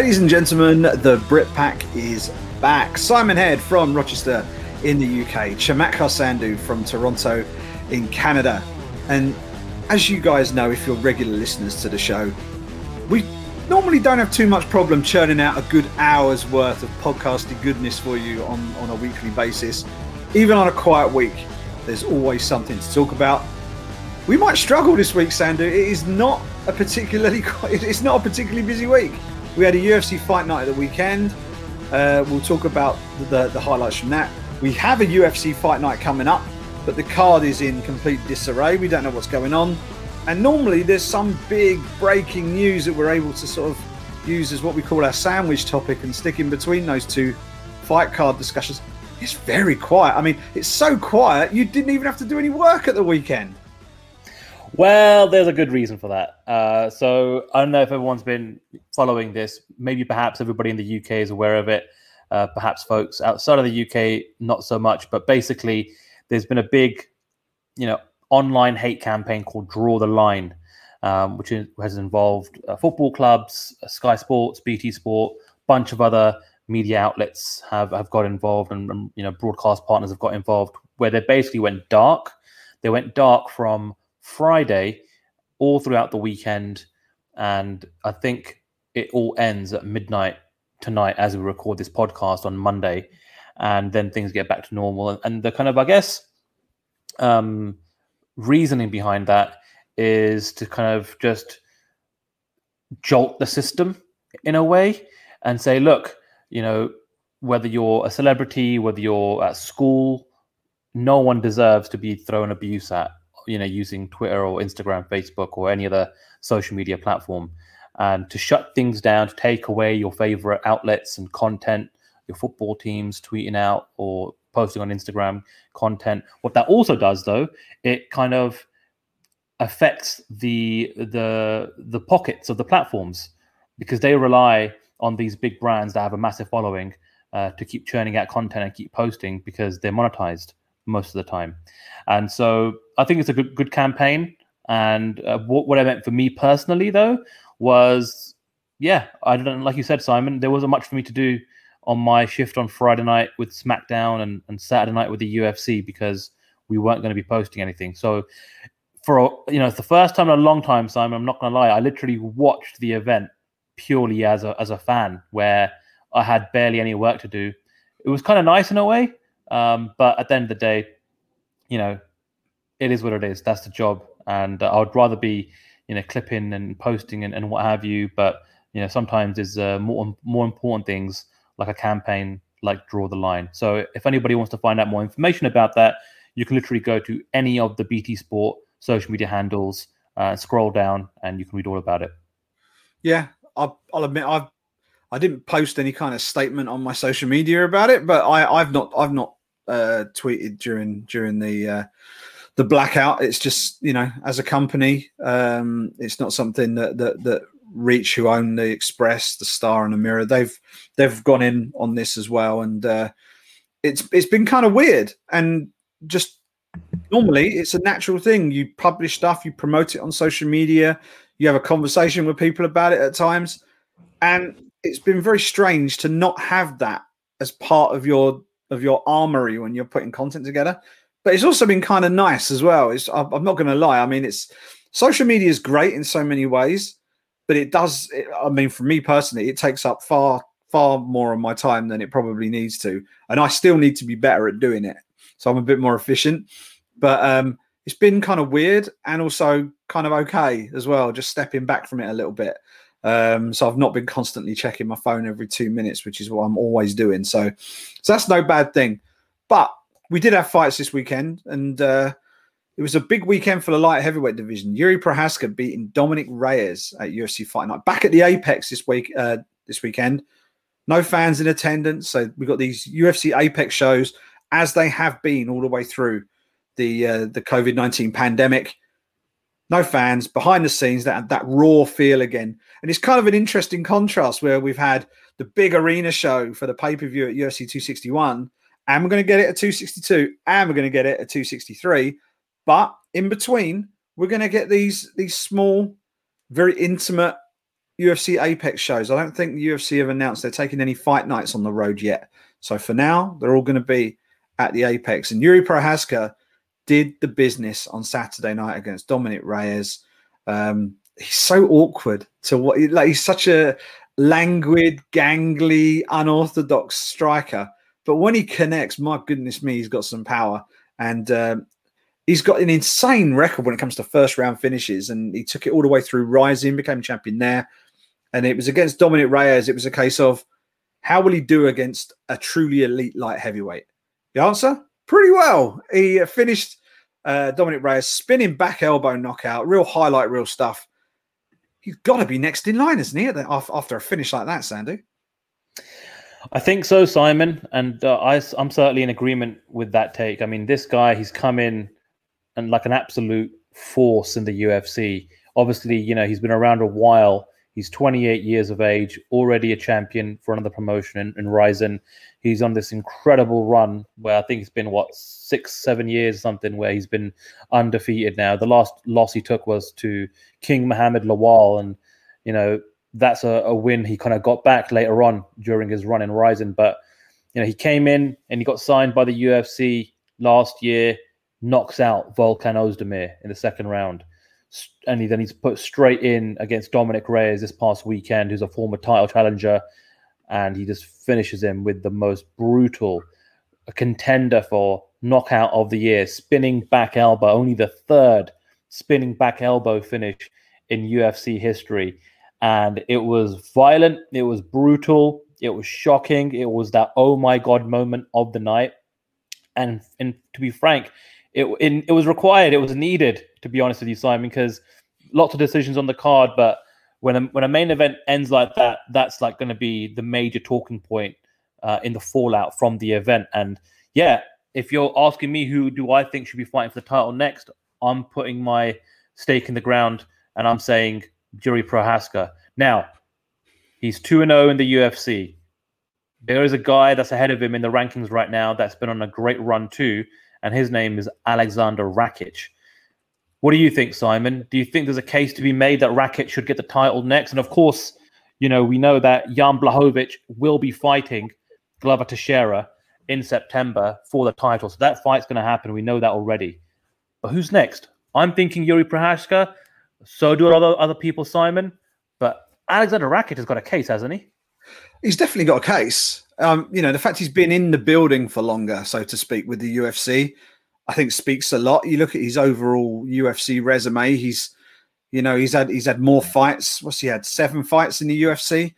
Ladies and gentlemen, the Brit Pack is back. Simon Head from Rochester in the UK, Chamatkar Sandhu from Toronto in Canada. And as you guys know, if you're regular listeners to the show, we normally don't have too much problem churning out a good hour's worth of podcasting goodness for you on, on a weekly basis. Even on a quiet week, there's always something to talk about. We might struggle this week, Sandhu. It is not a particularly it's not a particularly busy week. We had a UFC fight night at the weekend. Uh, we'll talk about the, the highlights from that. We have a UFC fight night coming up, but the card is in complete disarray. We don't know what's going on. And normally there's some big breaking news that we're able to sort of use as what we call our sandwich topic and stick in between those two fight card discussions. It's very quiet. I mean, it's so quiet you didn't even have to do any work at the weekend. Well, there's a good reason for that. Uh, so I don't know if everyone's been following this. Maybe perhaps everybody in the UK is aware of it. Uh, perhaps folks outside of the UK not so much. But basically, there's been a big, you know, online hate campaign called Draw the Line, um, which is, has involved uh, football clubs, uh, Sky Sports, BT Sport, bunch of other media outlets have, have got involved, and, and you know, broadcast partners have got involved, where they basically went dark. They went dark from Friday all throughout the weekend. And I think it all ends at midnight tonight as we record this podcast on Monday. And then things get back to normal. And the kind of, I guess, um, reasoning behind that is to kind of just jolt the system in a way and say, look, you know, whether you're a celebrity, whether you're at school, no one deserves to be thrown abuse at you know using Twitter or Instagram, Facebook, or any other social media platform, and to shut things down, to take away your favorite outlets and content, your football teams tweeting out or posting on Instagram content. What that also does, though, it kind of affects the the the pockets of the platforms because they rely on these big brands that have a massive following uh, to keep churning out content and keep posting because they're monetized most of the time. And so I think it's a good good campaign. And uh, what, what I meant for me personally, though, was yeah, I didn't like you said, Simon. There wasn't much for me to do on my shift on Friday night with SmackDown and, and Saturday night with the UFC because we weren't going to be posting anything. So for you know, it's the first time in a long time, Simon. I'm not going to lie. I literally watched the event purely as a as a fan, where I had barely any work to do. It was kind of nice in a way, um, but at the end of the day, you know, it is what it is. That's the job, and uh, I would rather be, you know, clipping and posting and, and what have you. But you know, sometimes there's uh, more more important things like a campaign, like draw the line. So if anybody wants to find out more information about that, you can literally go to any of the BT Sport social media handles, uh, scroll down, and you can read all about it. Yeah, I'll, I'll admit I've I didn't post any kind of statement on my social media about it, but I, I've not I've not uh, tweeted during during the uh, the blackout. It's just you know, as a company, um, it's not something that that that Reach, who own the Express, the Star, and the Mirror, they've they've gone in on this as well, and uh, it's it's been kind of weird. And just normally, it's a natural thing. You publish stuff, you promote it on social media, you have a conversation with people about it at times, and it's been very strange to not have that as part of your of your armory when you're putting content together. But it's also been kind of nice as well. It's I'm not going to lie. I mean, it's social media is great in so many ways, but it does. It, I mean, for me personally, it takes up far far more of my time than it probably needs to, and I still need to be better at doing it. So I'm a bit more efficient. But um, it's been kind of weird and also kind of okay as well. Just stepping back from it a little bit. Um, so I've not been constantly checking my phone every two minutes, which is what I'm always doing. So, so that's no bad thing. But we did have fights this weekend, and uh, it was a big weekend for the light heavyweight division. Yuri Prochazka beating Dominick Reyes at UFC Fight Night back at the Apex this week. Uh, this weekend, no fans in attendance, so we got these UFC Apex shows as they have been all the way through the uh, the COVID nineteen pandemic no fans behind the scenes that that raw feel again and it's kind of an interesting contrast where we've had the big arena show for the pay-per-view at UFC 261 and we're going to get it at 262 and we're going to get it at 263 but in between we're going to get these these small very intimate UFC Apex shows. I don't think the UFC have announced they're taking any fight nights on the road yet. So for now, they're all going to be at the Apex. And Yuri Prochazka did the business on Saturday night against Dominick Reyes. Um, he's so awkward to what like he's such a languid, gangly, unorthodox striker. But when he connects, my goodness me, he's got some power. And um, he's got an insane record when it comes to first round finishes. And he took it all the way through Rizin, became champion there. And it was against Dominick Reyes. It was a case of how will he do against a truly elite light heavyweight? The answer? Pretty well. He finished uh, Dominick Reyes spinning back elbow knockout, real highlight, real stuff. He's got to be next in line, isn't he? After a finish like that, Sandy. I think so, Simon, and uh, I, I'm certainly in agreement with that take. I mean, this guy, he's come in and like an absolute force in the UFC. Obviously, you know, he's been around a while. He's 28 years of age, already a champion for another promotion in, in Rizin. He's on this incredible run where I think it's been what six, seven years, something where he's been undefeated now. The last loss he took was to King Muhammed Lawal, and you know that's a, a win he kind of got back later on during his run in Rizin. But you know he came in and he got signed by the UFC last year, knocks out Volkan Ozdemir in the second round and he, then he's put straight in against Dominick Reyes this past weekend, who's a former title challenger, and he just finishes him with the most brutal contender for knockout of the year, spinning back elbow, only the third spinning back elbow finish in UFC history. And it was violent, it was brutal, it was shocking, it was that oh my god moment of the night. And and to be frank, it, it, it was required, it was needed, to be honest with you, Simon, because lots of decisions on the card, but when a, when a main event ends like that, that's like going to be the major talking point uh, in the fallout from the event. And yeah, if you're asking me who do I think should be fighting for the title next, I'm putting my stake in the ground and I'm saying Jiri Prochazka. Now, he's 2 0 in the UFC. There is a guy that's ahead of him in the rankings right now that's been on a great run too, and his name is Alexander Rakic. What do you think, Simon? Do you think there's a case to be made that Rakic should get the title next? And of course, you know, we know that Jan Blachowicz will be fighting Glover Teixeira in September for the title. So that fight's going to happen. We know that already. But who's next? I'm thinking Yuri Prochazka. So do other other people, Simon. But Alexander Rakic has got a case, hasn't he? He's definitely got a case. Um, you know, the fact he's been in the building for longer, so to speak, with the UFC, I think speaks a lot. You look at his overall UFC resume. He's, you know, he's had he's had more fights. What's he had? Seven fights in the UFC.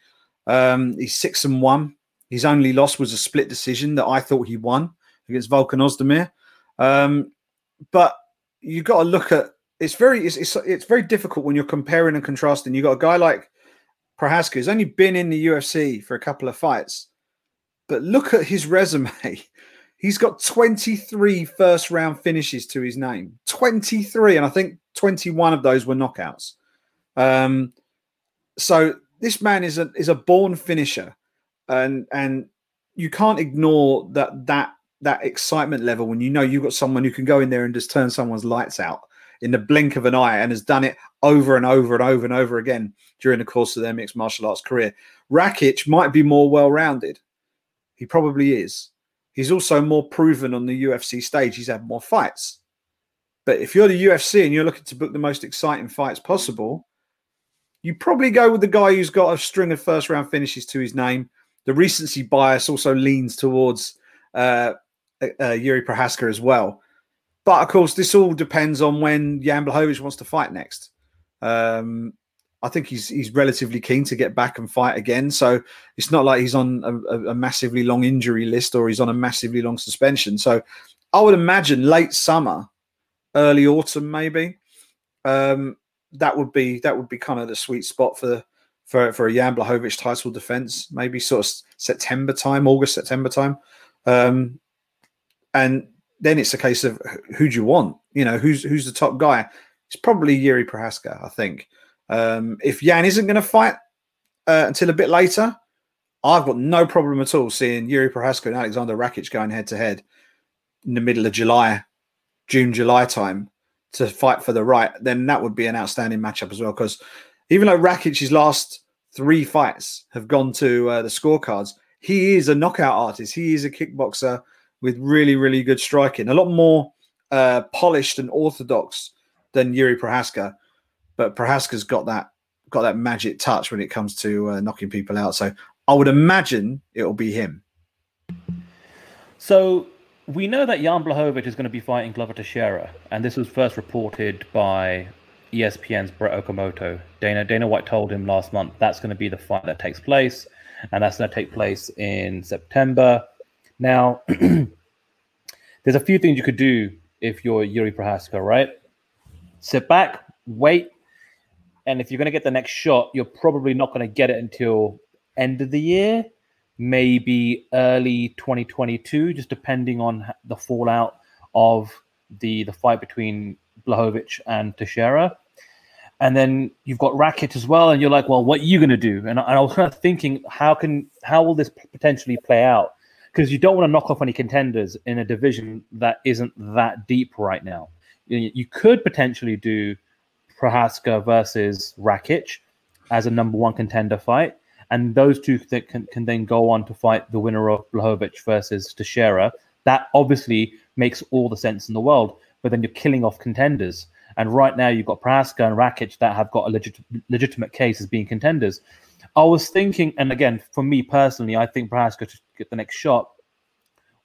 Um, he's six and one. His only loss was a split decision that I thought he won against Volkan Ozdemir. Um, but you got to look at it's very it's, it's, it's very difficult when you're comparing and contrasting. You got a guy like Prochazka who's only been in the UFC for a couple of fights, but look at his resume. He's got 23 first round finishes to his name. 23. And I think 21 of those were knockouts. Um, so this man is a is a born finisher. And and you can't ignore that that that excitement level when you know you've got someone who can go in there and just turn someone's lights out in the blink of an eye and has done it over and over and over and over again during the course of their mixed martial arts career. Rakic might be more well rounded. He probably is. He's also more proven on the UFC stage. He's had more fights. But if you're the UFC and you're looking to book the most exciting fights possible, you probably go with the guy who's got a string of first round finishes to his name. The recency bias also leans towards uh, uh, Yuri Prochazka as well. But of course, this all depends on when Jan Blachowicz wants to fight next. Um, I think he's he's relatively keen to get back and fight again. So it's not like he's on a, a, massively long injury list or he's on a massively long suspension. So I would imagine late summer, early autumn, maybe. Um, that would be that would be kind of the sweet spot for for for a Jan Blachowicz title defense. Maybe sort of September time, August September time, um, and then it's a case of who do you want? You know, who's who's the top guy? It's probably Yuri Prochazka, I think. Um, if Yan isn't going to fight uh, until a bit later, I've got no problem at all seeing Yuri Prochazka and Alexander Rakic going head to head in the middle of July, June, July time to fight for the right. Then that would be an outstanding matchup as well. Because even though Rakic's last three fights have gone to uh, the scorecards. He is a knockout artist. He is a kickboxer with really, really good striking. A lot more uh, polished and orthodox than Yuri Prochazka, but Prochazka's got that got that magic touch when it comes to uh, knocking people out. So I would imagine it'll be him. So we know that Jan Blachowicz is going to be fighting Glover Teixeira, and this was first reported by ESPN's Brett Okamoto. Dana Dana White told him last month that's going to be the fight that takes place, and that's going to take place in September. Now, there's a few things you could do if you're Yuri Prochazka, right? Sit back, wait, and if you're going to get the next shot, you're probably not going to get it until end of the year, maybe early 2022, just depending on the fallout of the the fight between Blachowicz and Teixeira. And then you've got Rakic as well, and you're like, well, what are you going to do? And I, and I was kind of thinking, how can how will this potentially play out? Because you don't want to knock off any contenders in a division that isn't that deep right now. You, you could potentially do Prochazka versus Rakic as a number one contender fight, and those two that can, can then go on to fight the winner of Blachowicz versus Teixeira. That obviously makes all the sense in the world, but then you're killing off contenders. And right now, you've got Prochazka and Rakic that have got a legit, legitimate case as being contenders. I was thinking, and again, for me personally, I think Prochazka should get the next shot.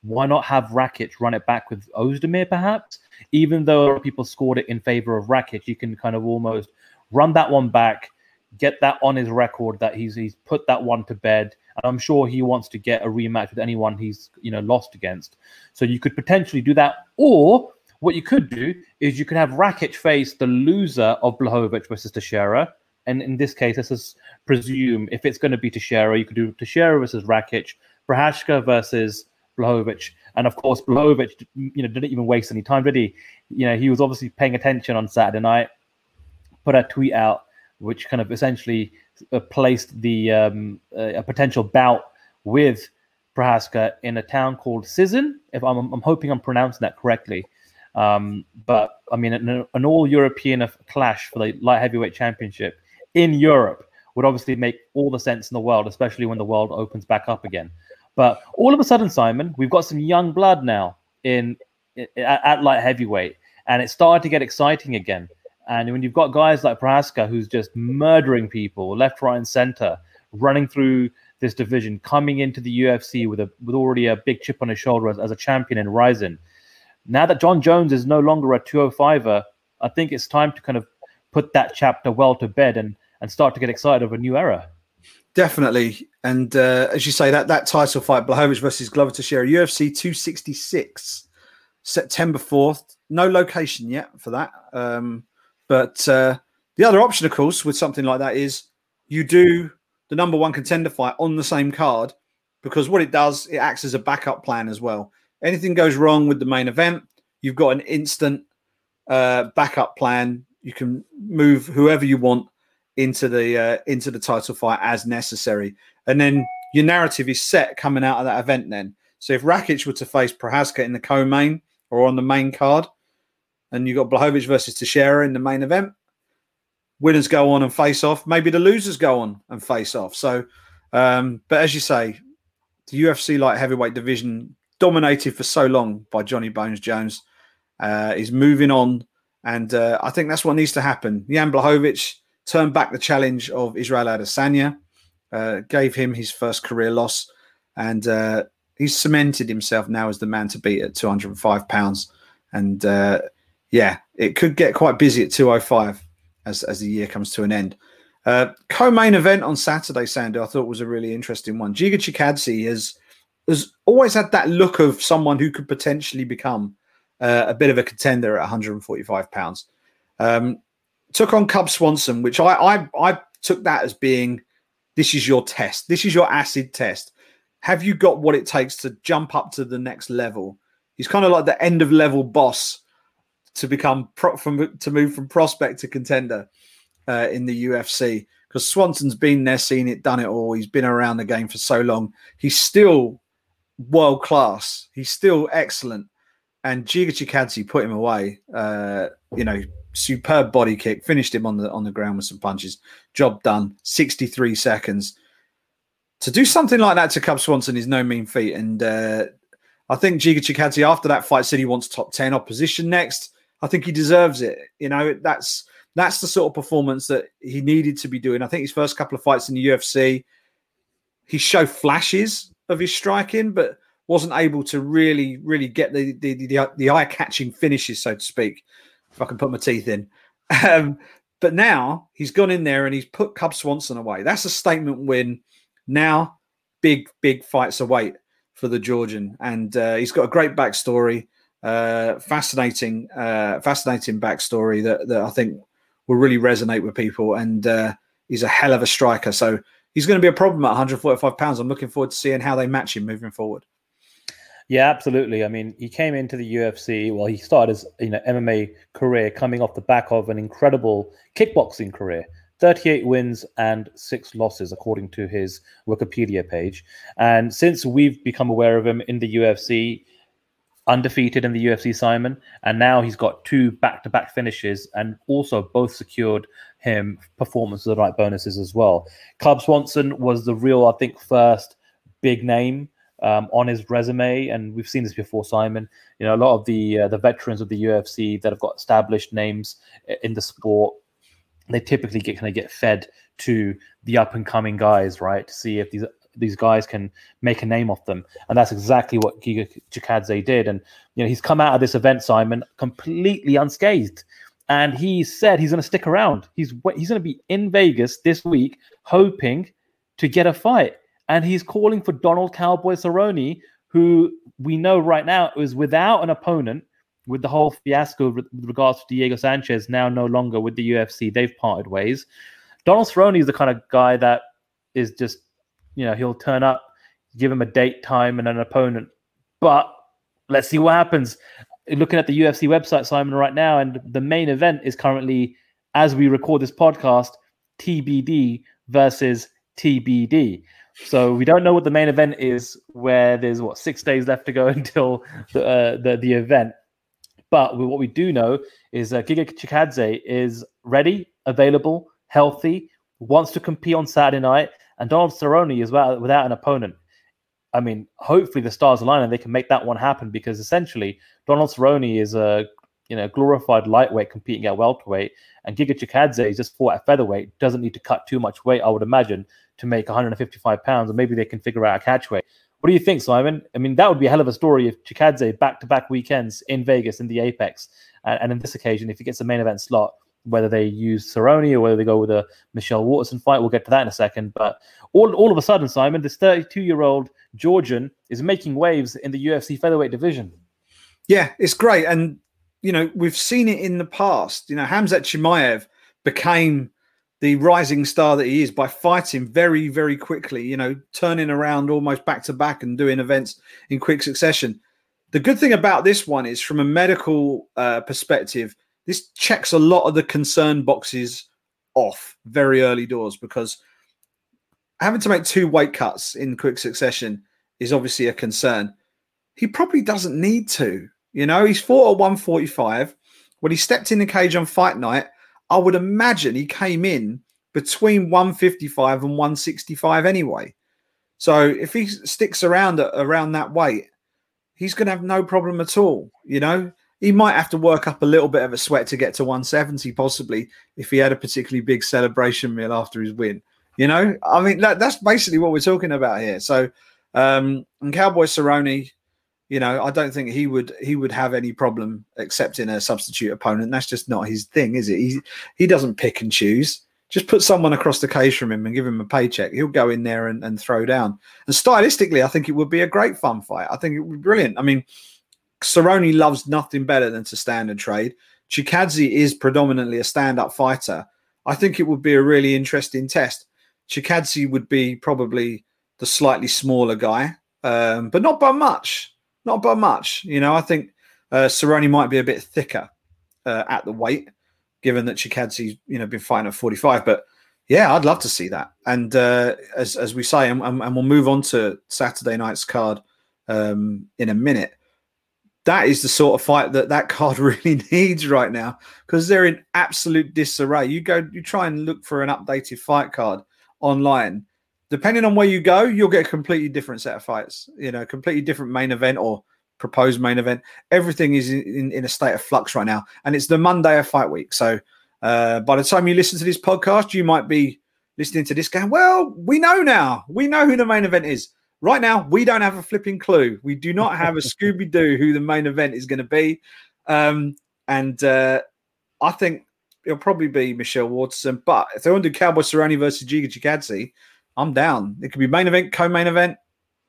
Why not have Rakic run it back with Ozdemir, perhaps? Even though people scored it in favor of Rakic, you can kind of almost run that one back, get that on his record that he's he's put that one to bed. And I'm sure he wants to get a rematch with anyone he's you know lost against. So you could potentially do that, or what you could do is you could have Rakic face the loser of Blachowicz versus Teixeira. And in this case, let's just presume if it's going to be Teixeira, you could do Teixeira versus Rakic, Prochazka versus Blachowicz. And of course, Blachowicz, you know, didn't even waste any time, did he? You know, he was obviously paying attention on Saturday night, put a tweet out which kind of essentially uh, placed the um, uh, a potential bout with Prochazka in a town called Szczyn. If I'm, I'm hoping I'm pronouncing that correctly. Um, but I mean, an, an all European clash for the light heavyweight championship in Europe would obviously make all the sense in the world, especially when the world opens back up again. But all of a sudden, Simon, we've got some young blood now in, in at, at light heavyweight, and it's started to get exciting again. And when you've got guys like Prochazka who's just murdering people left, right, and center, running through this division, coming into the UFC with a with already a big chip on his shoulder as, as a champion in Rizin. Now that Jon Jones is no longer a 205er, I think it's time to kind of put that chapter well to bed and and start to get excited of a new era. Definitely, and uh, as you say, that that title fight, Blachowicz versus Glover Teixeira, UFC 266, September 4th. No location yet for that. Um, but uh, the other option, of course, with something like that is you do the number one contender fight on the same card because what it does, it acts as a backup plan as well. Anything goes wrong with the main event, you've got an instant uh, backup plan. You can move whoever you want into the uh, into the title fight as necessary, and then your narrative is set coming out of that event. Then, so if Rakic were to face Prochazka in the co-main or on the main card, and you've got Blachowicz versus Teixeira in the main event. Winners go on and face off. Maybe the losers go on and face off. So, um, but as you say, the UFC light heavyweight division dominated for so long by Johnny Bones Jones uh, is moving on, and uh, I think that's what needs to happen. Jan Blachowicz turned back the challenge of Israel Adesanya, uh, gave him his first career loss, and uh, he's cemented himself now as the man to beat at 205 pounds. And uh, yeah, it could get quite busy at 205 as, as the year comes to an end. Uh, co-main event on Saturday, Sandy, I thought was a really interesting one. Giga Chikadze has has always had that look of someone who could potentially become uh, a bit of a contender at 145 pounds. Um, took on Cub Swanson, which I, I I took that as being this is your test, this is your acid test. Have you got what it takes to jump up to the next level? He's kind of like the end of level boss to become pro- from to move from prospect to contender uh, in the UFC because Swanson's been there, seen it, done it all. He's been around the game for so long. He's still world class. He's still excellent. And Giga Chikadze put him away. Uh, you know, superb body kick, finished him on the on the ground with some punches. Job done. 63 seconds. To do something like that to Cub Swanson is no mean feat. And uh, I think Giga Chikadze after that fight said he wants top 10 opposition next. I think he deserves it. You know, that's that's the sort of performance that he needed to be doing. I think his first couple of fights in the UFC, he showed flashes of his striking, but wasn't able to really, really get the the, the, the eye catching finishes, so to speak. If I can put my teeth in. Um, but now he's gone in there and he's put Cub Swanson away. That's a statement win. Now, big, big fights await for the Georgian, and uh, he's got a great backstory. Uh, fascinating, uh, fascinating backstory that, that I think will really resonate with people. And uh, he's a hell of a striker. So he's going to be a problem at 145 pounds. I'm looking forward to seeing how they match him moving forward. Yeah, absolutely. I mean, he came into the UFC. Well, he started his you know MMA career coming off the back of an incredible kickboxing career. 38 wins and six losses, according to his Wikipedia page. And since we've become aware of him in the UFC, undefeated in the UFC, Simon, and now he's got two back-to-back finishes, and also both secured him performance of the right bonuses as well. Cub Swanson was the real, I think, first big name um, on his resume, and we've seen this before, Simon. You know, a lot of the uh, the veterans of the UFC that have got established names in the sport, they typically get kind of get fed to the up and coming guys, right? To see if these these guys can make a name off them, and that's exactly what Giga Chikadze did. And you know, he's come out of this event, Simon, completely unscathed. And he said he's going to stick around. He's he's going to be in Vegas this week, hoping to get a fight and he's calling for Donald Cowboy Cerrone, who we know right now is without an opponent with the whole fiasco with regards to Diego Sanchez now no longer with the UFC. They've parted ways. Donald Cerrone is the kind of guy that is just, you know, he'll turn up, give him a date, time, and an opponent. But let's see what happens. Looking at the UFC website, Simon, right now, and the main event is currently, as we record this podcast, TBD versus TBD. So we don't know what the main event is, where there's what six days left to go until the uh, the, the event. But what we do know is uh, Giga Chikadze is ready, available, healthy, wants to compete on Saturday night, and Donald Cerrone is without, without an opponent. I mean, hopefully the stars align and they can make that one happen because essentially Donald Cerrone is a you know glorified lightweight competing at welterweight, and Giga Chikadze is just fought at featherweight, doesn't need to cut too much weight, I would imagine, to make 155 pounds, and maybe they can figure out a catch weight. What do you think, Simon? I mean, that would be a hell of a story if Chikadze back-to-back weekends in Vegas in the Apex, and, and in this occasion, if he gets a main event slot, whether they use Cerrone or whether they go with a Michelle Waterson fight, we'll get to that in a second. But all, all of a sudden, Simon, this 32-year-old Georgian is making waves in the UFC featherweight division. Yeah, it's great, and you know we've seen it in the past. You know, Hamzat Chimaev became the rising star that he is by fighting very, very quickly, you know, turning around almost back to back and doing events in quick succession. The good thing about this one is, from a medical uh, perspective, this checks a lot of the concern boxes off very early doors because having to make two weight cuts in quick succession is obviously a concern. He probably doesn't need to. You know, he's fought at 145. When he stepped in the cage on fight night, I would imagine he came in between 155 and 165 anyway. So if he sticks around at, around that weight, he's going to have no problem at all. You know, he might have to work up a little bit of a sweat to get to 170, possibly if he had a particularly big celebration meal after his win. You know, I mean, that, that's basically what we're talking about here. So, um, and Cowboy Cerrone, you know, I don't think he would he would have any problem accepting a substitute opponent. That's just not his thing, is it? He he doesn't pick and choose. Just put someone across the cage from him and give him a paycheck. He'll go in there and, and throw down. And stylistically, I think it would be a great fun fight. I think it would be brilliant. I mean, Cerrone loves nothing better than to stand and trade. Chikadze is predominantly a stand-up fighter. I think it would be a really interesting test. Chikadze would be probably the slightly smaller guy, um, but not by much not by much. You know, I think uh, Cerrone might be a bit thicker uh, at the weight, given that Chikadze's you know been fighting at 45. But yeah, I'd love to see that. And uh, as as we say, and, and, we'll move on to Saturday night's card um, in a minute. that is the sort of fight that that card really needs right now because they're in absolute disarray. You go, you try and look for an updated fight card online. Depending on where you go, you'll get a completely different set of fights. You know, completely different main event or proposed main event. Everything is in, in a state of flux right now, and it's the Monday of fight week. So uh, by the time you listen to this podcast, you might be listening to this going, well, we know now. We know who the main event is. Right now, we don't have a flipping clue. We do not have a Scooby Doo who the main event is going to be. Um, and uh, I think it'll probably be Michelle Waterson. But if they want to do Cowboy Cerrone versus Giga Chikadze, I'm down. It could be main event, co main event,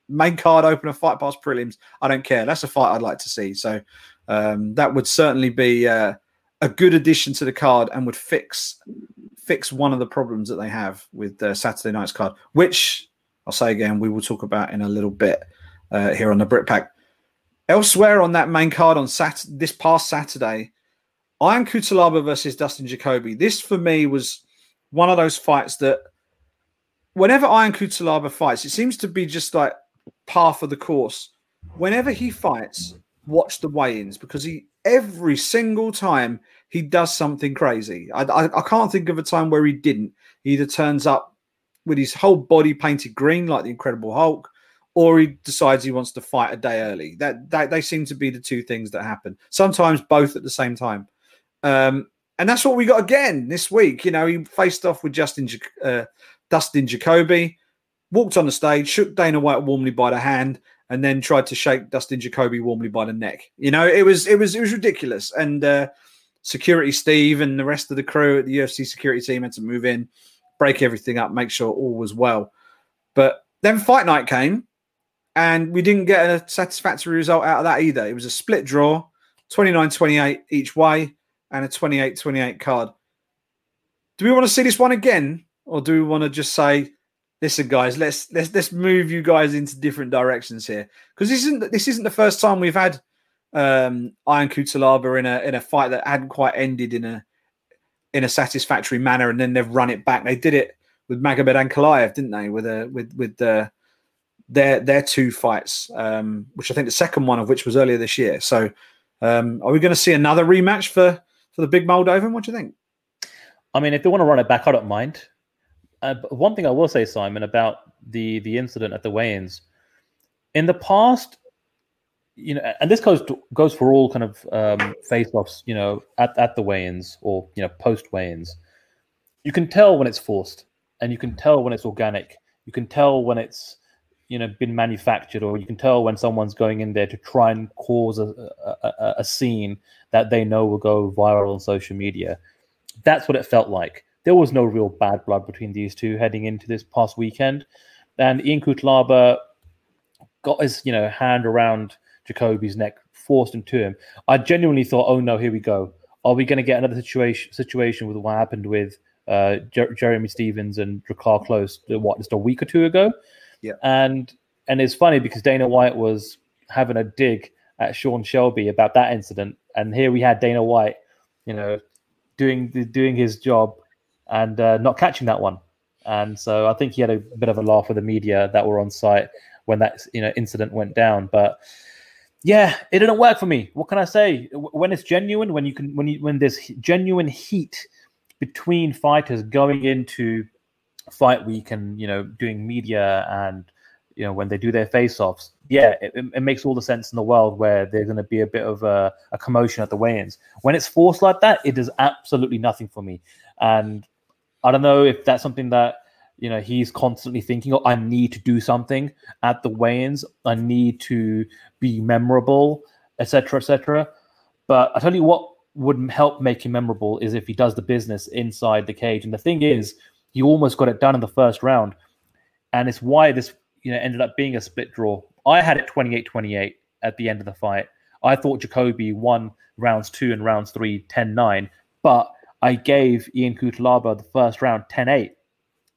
main card opener, fight past prelims. I don't care. That's a fight I'd like to see. So um, that would certainly be uh, a good addition to the card and would fix fix one of the problems that they have with uh, Saturday night's card, which I'll say again, we will talk about in a little bit uh, here on the Brit Pack. Elsewhere on that main card on Sat this past Saturday, Ion Cutelaba versus Dustin Jacoby. This for me was one of those fights that whenever Ion Cutelaba fights, it seems to be just like par for the course. Whenever he fights, watch the weigh-ins because he every single time he does something crazy. I, I, I can't think of a time where he didn't. He either turns up with his whole body painted green like the Incredible Hulk, or he decides he wants to fight a day early. That, that they seem to be the two things that happen. Sometimes both at the same time. Um, and that's what we got again this week. You know, he faced off with Justin uh, Dustin Jacoby, walked on the stage, shook Dana White warmly by the hand, and then tried to shake Dustin Jacoby warmly by the neck. You know, it was it was it was ridiculous. And uh, security Steve and the rest of the crew at the UFC security team had to move in break everything up, make sure all was well. But then fight night came, and we didn't get a satisfactory result out of that either. It was a split draw, 29 28 each way, and a 28 28 card. Do we want to see this one again, or do we want to just say, listen, guys, let's let's let's move you guys into different directions here? Because this isn't this isn't the first time we've had um Ion Cutelaba in a in a fight that hadn't quite ended in a in a satisfactory manner, and then they've run it back. They did it with Magomed Ankalaev, didn't they? With a with with the their their two fights, um, which I think the second one of which was earlier this year. So, um, are we going to see another rematch for for the big Moldovan? What do you think? I mean, if they want to run it back, I don't mind. Uh, one thing I will say, Simon, about the the incident at the weigh-ins, in the past, you know, and this goes to, goes for all kind of um, face-offs, you know, at, at the weigh-ins or you know post weigh-ins. You can tell when it's forced, and you can tell when it's organic. You can tell when it's you know been manufactured, or you can tell when someone's going in there to try and cause a, a, a scene that they know will go viral on social media. That's what it felt like. There was no real bad blood between these two heading into this past weekend, and Ian Cutelaba got his you know hand around Jacoby's neck, forced him to him. I genuinely thought, oh no, here we go. Are we going to get another situation situation with what happened with uh, Jer- Jeremy Stephens and Drakkar Klose? What just a week or two ago? Yeah. And and it's funny because Dana White was having a dig at Sean Shelby about that incident, and here we had Dana White, you know, doing doing his job and uh, not catching that one. And so I think he had a bit of a laugh with the media that were on site when that you know incident went down. But yeah, it didn't work for me. What can I say? When it's genuine, when you can, when you, when there's genuine heat between fighters going into fight week and you know doing media and you know when they do their face-offs, yeah, it, it makes all the sense in the world where there's going to be a bit of a, a commotion at the weigh-ins. When it's forced like that, it does absolutely nothing for me. And I don't know if that's something that you know he's constantly thinking oh i need to do something at the weigh-ins. I need to be memorable etc etc but i tell you what would help make him memorable is if he does the business inside the cage. And the thing is he almost got it done in the first round. And it's why this you know ended up being a split draw. I had it 28-28 at the end of the fight. I thought jacoby won rounds two and rounds three 10-9 but i gave Ian cutelaba the first round 10-8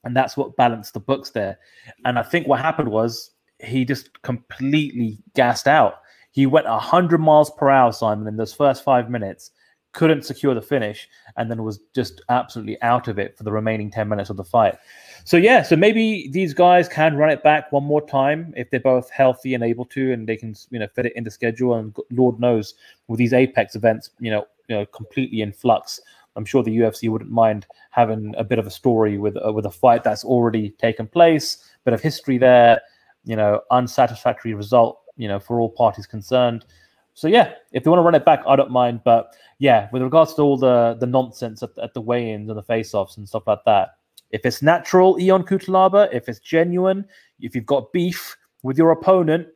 and that's what balanced the books there. And I think what happened was he just completely gassed out. He went 100 miles per hour, Simon, in those first five minutes, couldn't secure the finish, and then was just absolutely out of it for the remaining 10 minutes of the fight. So, yeah, so maybe these guys can run it back one more time if they're both healthy and able to, and they can, you know, fit it into schedule. And Lord knows, with these Apex events, you know, you know completely in flux, I'm sure the UFC wouldn't mind having a bit of a story with uh, with a fight that's already taken place, bit of history there, you know, unsatisfactory result, you know, for all parties concerned. So yeah, if they want to run it back, I don't mind. But yeah, with regards to all the the nonsense at, at the weigh-ins and the face-offs and stuff like that, if it's natural, Ion Cutelaba, if it's genuine, if you've got beef with your opponent,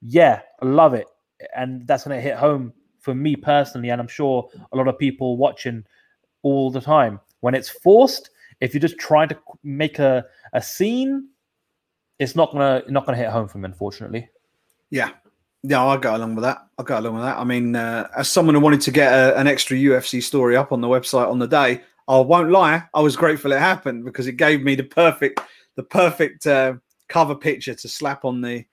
yeah, I love it, and that's to hit home for me personally, and I'm sure a lot of people watching all the time. When it's forced, if you're just trying to make a, a scene, it's not gonna not gonna hit home for me, unfortunately. Yeah, yeah, I'll go along with that. I'll go along with that. I mean, uh, as someone who wanted to get a, an extra UFC story up on the website on the day, I won't lie, I was grateful it happened because it gave me the perfect the perfect uh, cover picture to slap on the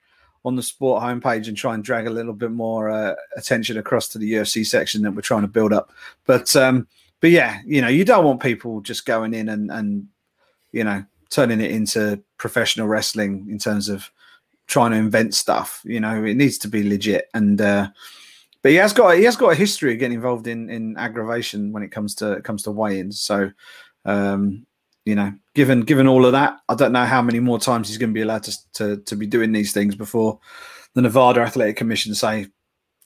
on the sport homepage and try and drag a little bit more uh, attention across to the UFC section that we're trying to build up. But um, but yeah, you know, you don't want people just going in and and you know turning it into professional wrestling in terms of trying to invent stuff. You know, it needs to be legit. And uh, but he has got he has got a history of getting involved in in aggravation when it comes to it comes to weigh-ins. So um, you know, given given all of that, I don't know how many more times he's going to be allowed to to, to be doing these things before the Nevada Athletic Commission say,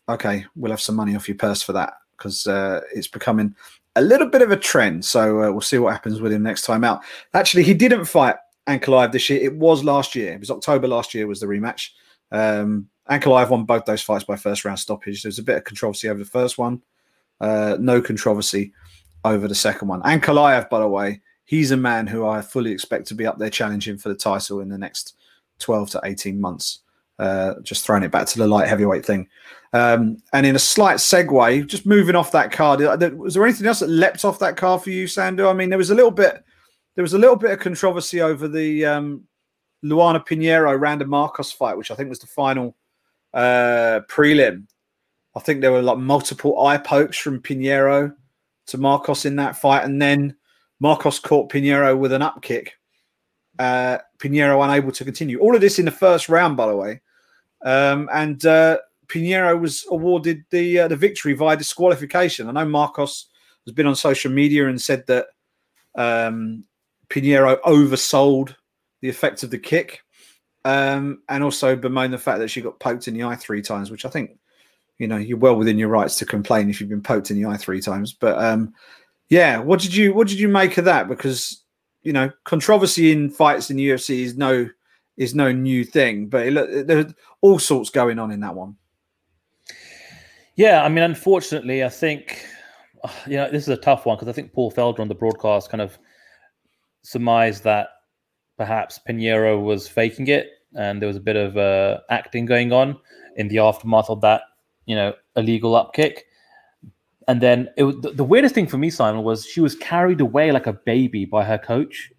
okay, we'll have some money off your purse for that because uh, it's becoming a little bit of a trend. So uh, we'll see what happens with him next time out. Actually, he didn't fight Ankalaev this year. It was last year. It was October last year was the rematch. Um, Ankalaev won both those fights by first round stoppage. There was a bit of controversy over the first one. Uh, no controversy over the second one. Ankalaev, by the way, he's a man who I fully expect to be up there challenging for the title in the next 12 to 18 months. Uh, just throwing it back to the light heavyweight thing. Um, and in a slight segue, just moving off that card, uh, was there anything else that leapt off that card for you, Sandhu? I mean, there was a little bit, there was a little bit of controversy over the um, Luana Pinheiro Randa Markos fight, which I think was the final uh, prelim. I think there were like multiple eye pokes from Pinheiro to Markos in that fight, and then Markos caught Pinheiro with an up kick. Uh, Pinheiro unable to continue. All of this in the first round, by the way. Um, and uh, Pinheiro was awarded the uh, the victory via disqualification. I know Markos has been on social media and said that um, Pinheiro oversold the effect of the kick, um, and also bemoaned the fact that she got poked in the eye three times, which I think you know you're well within your rights to complain if you've been poked in the eye three times. But um, yeah, what did you what did you make of that? Because you know controversy in fights in the UFC is no is no new thing, but there's all sorts going on in that one. Yeah, I mean, unfortunately, I think you know this is a tough one because I think Paul Felder on the broadcast kind of surmised that perhaps Pinheiro was faking it, and there was a bit of uh, acting going on in the aftermath of that, you know, illegal upkick. And then it, the, the weirdest thing for me, Simon, was she was carried away like a baby by her coach,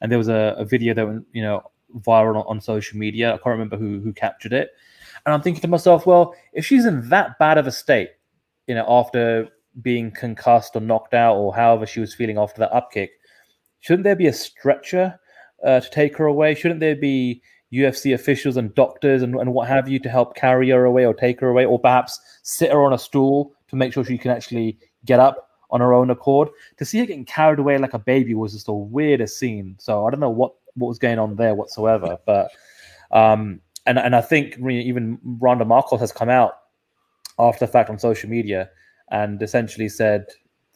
and there was a, a video that went, you know, viral on, on social media. I can't remember who who captured it, and I'm thinking to myself, well, if she's in that bad of a state, you know, after being concussed or knocked out or however she was feeling after that upkick, shouldn't there be a stretcher uh, to take her away? Shouldn't there be UFC officials and doctors and, and what have you to help carry her away or take her away, or perhaps sit her on a stool to make sure she can actually get up on her own accord? To see her getting carried away like a baby was just the weirdest scene. So I don't know what what was going on there whatsoever, but um, and and I think even Randa Markos has come out after the fact on social media and essentially said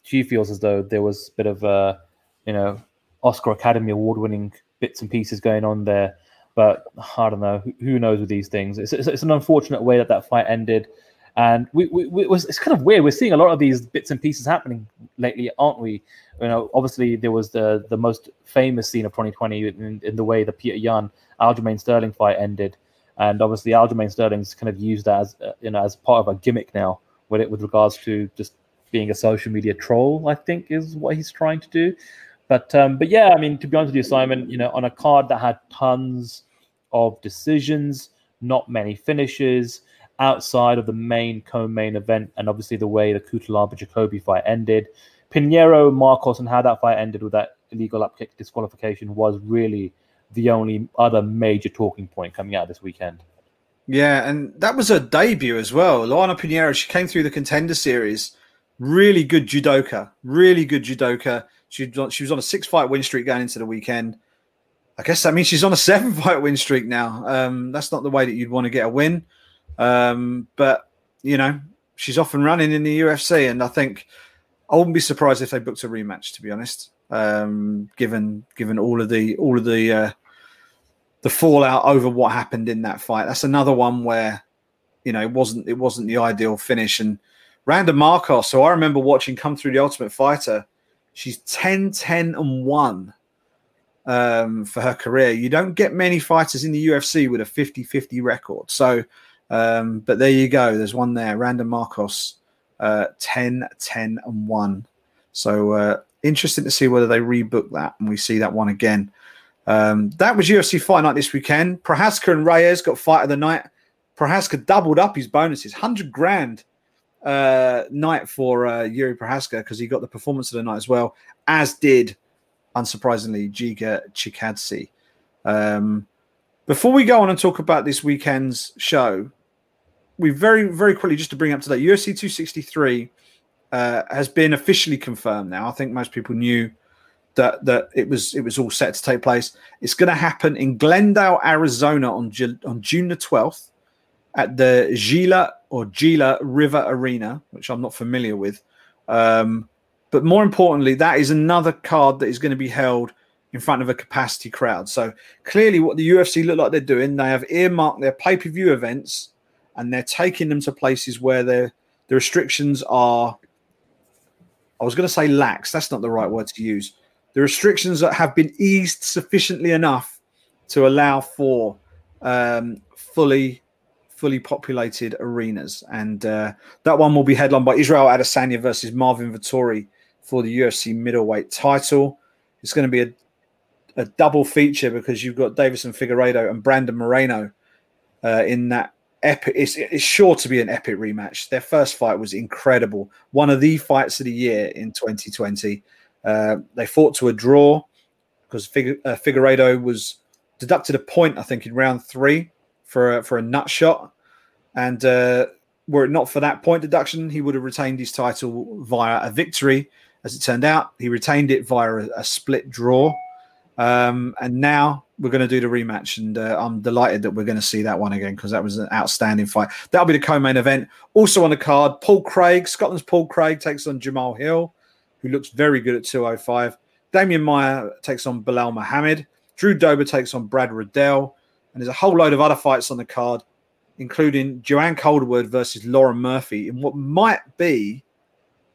she feels as though there was a bit of a you know Oscar Academy Award winning bits and pieces going on there. But I don't know. Who knows with these things? It's, it's, it's an unfortunate way that that fight ended. And we, we, we, was, it's kind of weird. We're seeing a lot of these bits and pieces happening lately, aren't we? You know, obviously there was the the most famous scene of 2020 in, in the way the Petr Yan Aljamain Sterling fight ended, and obviously Aljamain Sterling's kind of used that as uh, you know as part of a gimmick now with it with regards to just being a social media troll. I think is what he's trying to do. But um, but yeah, I mean, to be honest with you, Simon, you know, on a card that had tons of decisions, not many finishes, outside of the main co-main event and obviously the way the Cutelaba Jacoby fight ended. Pinheiro, Markos, and how that fight ended with that illegal upkick disqualification was really the only other major talking point coming out this weekend. Yeah, and that was her debut as well. Luana Pinheiro, she came through the contender series. Really good judoka, really good judoka. She, she was on a six fight win streak going into the weekend. I guess that means she's on a seven fight win streak now. Um, that's not the way that you'd want to get a win. Um, but, you know, she's off and running in the UFC. And I think I wouldn't be surprised if they booked a rematch, to be honest. Um, given given all of the all of the uh, the fallout over what happened in that fight. That's another one where, you know, it wasn't it wasn't the ideal finish. And Randa Markos, so I remember watching come through the Ultimate Fighter. She's 10, 10, and 1 um, for her career. You don't get many fighters in the UFC with a 50 50 record. So, um, but there you go. There's one there. Randa Markos, uh, 10, 10, and 1. So, uh, interesting to see whether they rebook that and we see that one again. Um, that was UFC Fight Night this weekend. Prochazka and Reyes got fight of the night. Prochazka doubled up his bonuses, hundred grand uh, night for uh, Jiri Prochazka because he got the performance of the night as well, as did, unsurprisingly, Giga Chikadze. Um, before we go on and talk about this weekend's show, we very, very quickly just to bring up to that UFC 263 uh, has been officially confirmed now. I think most people knew that that it was it was all set to take place. It's going to happen in Glendale, Arizona on on June the twelfth at the Gila or Gila River Arena, which I'm not familiar with. Um, but more importantly, that is another card that is going to be held in front of a capacity crowd. So clearly, what the UFC look like they're doing, they have earmarked their pay per view events, and they're taking them to places where the restrictions are. I was going to say lax. That's not the right word to use the restrictions that have been eased sufficiently enough to allow for um, fully fully populated arenas and uh, that one will be headlined by israel adesanya versus marvin vettori for the ufc middleweight title it's going to be a, a double feature because you've got Deiveson Figueiredo and brandon moreno uh, in that epic it's, it's sure to be an epic rematch their first fight was incredible one of the fights of the year in 2020 uh, they fought to a draw because Fig- uh, Figueiredo was deducted a point, I think, in round three for a, for a nut shot. And uh, were it not for that point deduction, he would have retained his title via a victory. As it turned out, he retained it via a, a split draw. Um, and now we're going to do the rematch, and uh, I'm delighted that we're going to see that one again because that was an outstanding fight. That'll be the co-main event. Also on the card, Paul Craig, Scotland's Paul Craig takes on Jamal Hill who looks very good at 205. Demian Maia takes on Belal Muhammad. Drew Dober takes on Brad Riddell. And there's a whole load of other fights on the card, including Joanne Calderwood versus Lauren Murphy in what might be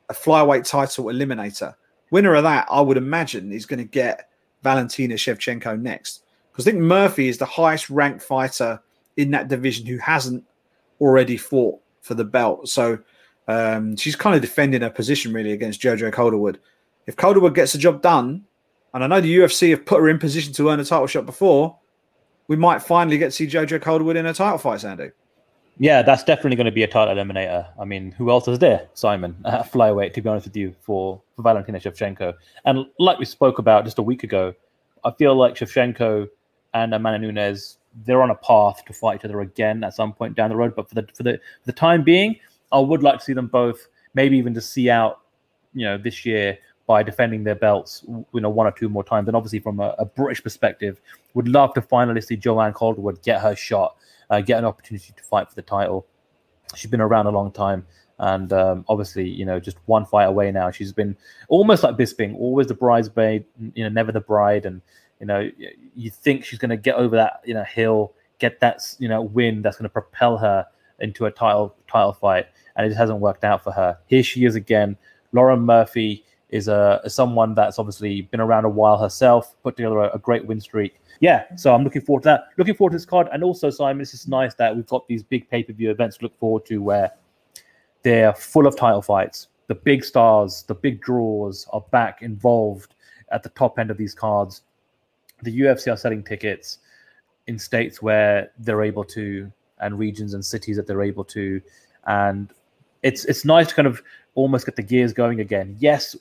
a flyweight title eliminator. Winner of that, I would imagine, is going to get Valentina Shevchenko next. Because I think Murphy is the highest ranked fighter in that division who hasn't already fought for the belt. So um, she's kind of defending her position really against Jojo Calderwood. If Calderwood gets the job done, and I know the UFC have put her in position to earn a title shot before, we might finally get to see Jojo Calderwood in a title fight, Sandy. Yeah, that's definitely going to be a title eliminator. I mean, who else is there, Simon, at flyweight, to be honest with you, for, for Valentina Shevchenko? And like we spoke about just a week ago, I feel like Shevchenko and Amanda Nunes, they're on a path to fight each other again at some point down the road. But for the for the for the time being, I would like to see them both, maybe even to see out, you know, this year by defending their belts, you know, one or two more times. And obviously, from a, a British perspective, would love to finally see Joanne Calderwood get her shot, uh, get an opportunity to fight for the title. She's been around a long time. And um, obviously, you know, just one fight away now. She's been almost like Bisping, always the bridesmaid, you know, never the bride. And you know, you think she's going to get over that, you know, hill, get that, you know, win that's going to propel her into a title title fight and it just hasn't worked out for her. Here she is again. Lauren Murphy is uh, a someone that's obviously been around a while herself, put together a, a, great win streak. Yeah, so I'm looking forward to that. Looking forward to this card, and also Simon, it's just nice that we've got these big pay per view events to look forward to where they're full of title fights. The big stars, the big draws are back involved at the top end of these cards. The UFC are selling tickets in states where they're able to and regions and cities that they're able to. And it's it's nice to kind of almost get the gears going again. Yes,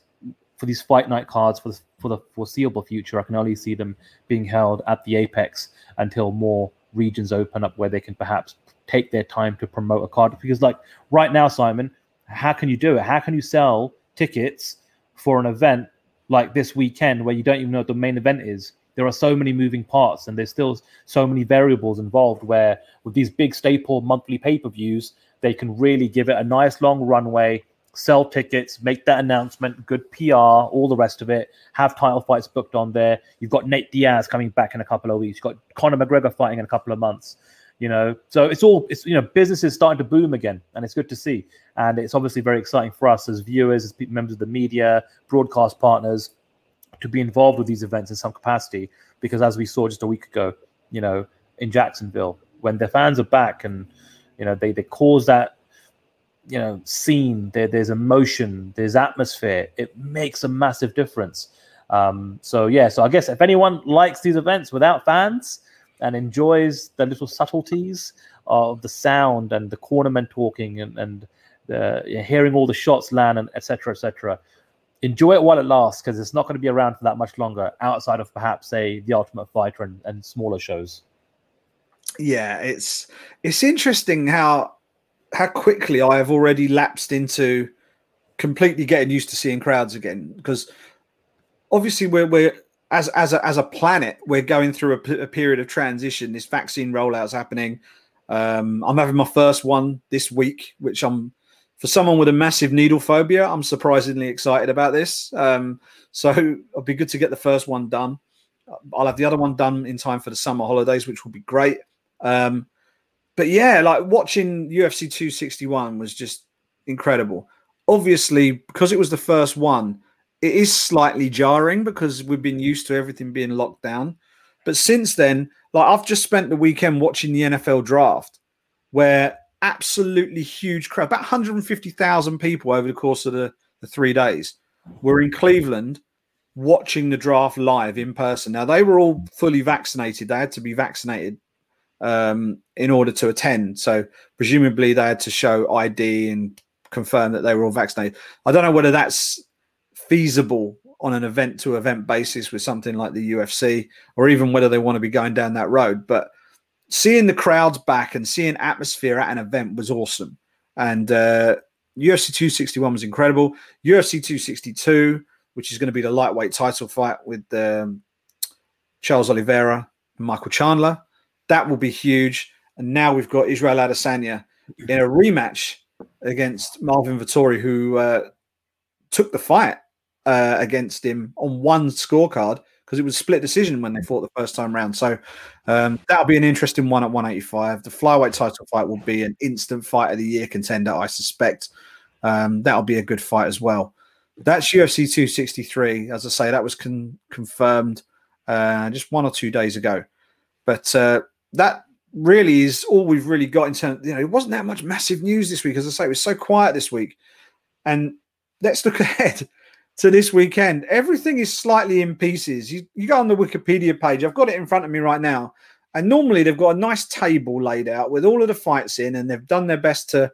for these fight night cards for the, for the foreseeable future, I can only see them being held at the Apex until more regions open up where they can perhaps take their time to promote a card. Because like right now, Simon, how can you do it? How can you sell tickets for an event like this weekend where you don't even know what the main event is? There are so many moving parts and there's still so many variables involved where with these big staple monthly pay-per-views, they can really give it a nice long runway sell tickets, make that announcement, good PR, all the rest of it. Have title fights booked on there. You've got Nate Diaz coming back in a couple of weeks. You've got Conor McGregor fighting in a couple of months. You know, so it's all it's you know, business is starting to boom again, and it's good to see. And it's obviously very exciting for us as viewers, as members of the media, broadcast partners, to be involved with these events in some capacity. Because as we saw just a week ago, you know, in Jacksonville, when the fans are back and you know they they cause that you know scene there, there's emotion there's atmosphere it makes a massive difference. Um, so yeah so i guess if anyone likes these events without fans and enjoys the little subtleties of the sound and the cornermen talking and, and know, hearing all the shots land and etc etc enjoy it while it lasts because it's not going to be around for that much longer outside of perhaps say the ultimate fighter and, and smaller shows. Yeah it's it's interesting how how quickly I have already lapsed into completely getting used to seeing crowds again because obviously we're we're as as a, as a planet we're going through a, a period of transition. This vaccine rollout is happening. Um, I'm having my first one this week, which I'm for someone with a massive needle phobia. I'm surprisingly excited about this. Um, so it'll be good to get the first one done. I'll have the other one done in time for the summer holidays, which will be great. Um, but yeah, like watching UFC 261 was just incredible. Obviously, because it was the first one, it is slightly jarring because we've been used to everything being locked down. But since then, like I've just spent the weekend watching the NFL draft, where absolutely huge crowd, about 150,000 people over the course of the, the three days, were in Cleveland watching the draft live in person. Now they were all fully vaccinated; they had to be vaccinated um, in order to attend. So presumably they had to show ID and confirm that they were all vaccinated. I don't know whether that's feasible on an event to event basis with something like the UFC, or even whether they want to be going down that road. But seeing the crowds back and seeing atmosphere at an event was awesome. And uh, UFC 261 was incredible. UFC 262, which is going to be the lightweight title fight with um, Charles Oliveira and Michael Chandler, that will be huge. And now we've got Israel Adesanya in a rematch against Marvin Vettori, who uh, took the fight uh, against him on one scorecard because it was split decision when they fought the first time round. So um, that'll be an interesting one at 185. The flyweight title fight will be an instant fight of the year contender, I suspect. Um, that'll be a good fight as well. That's UFC 263. As I say, that was con- confirmed uh, just one or two days ago. But uh, that really is all we've really got in terms. You know, it wasn't that much massive news this week. As I say, it was so quiet this week. And let's look ahead to this weekend. Everything is slightly in pieces. You, you go on the Wikipedia page. I've got it in front of me right now. And normally they've got a nice table laid out with all of the fights in, and they've done their best to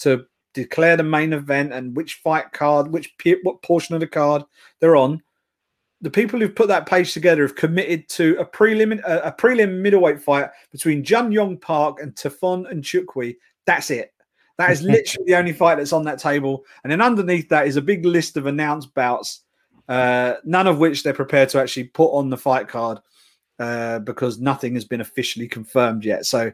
to declare the main event and which fight card, which what portion of the card they're on the people who've put that page together have committed to a prelim a, a prelim middleweight fight between Jun Yong Park and Tafon Nchukwi. That's it. That is literally the only fight that's on that table. And then underneath that is a big list of announced bouts, uh, none of which they're prepared to actually put on the fight card uh, because nothing has been officially confirmed yet. So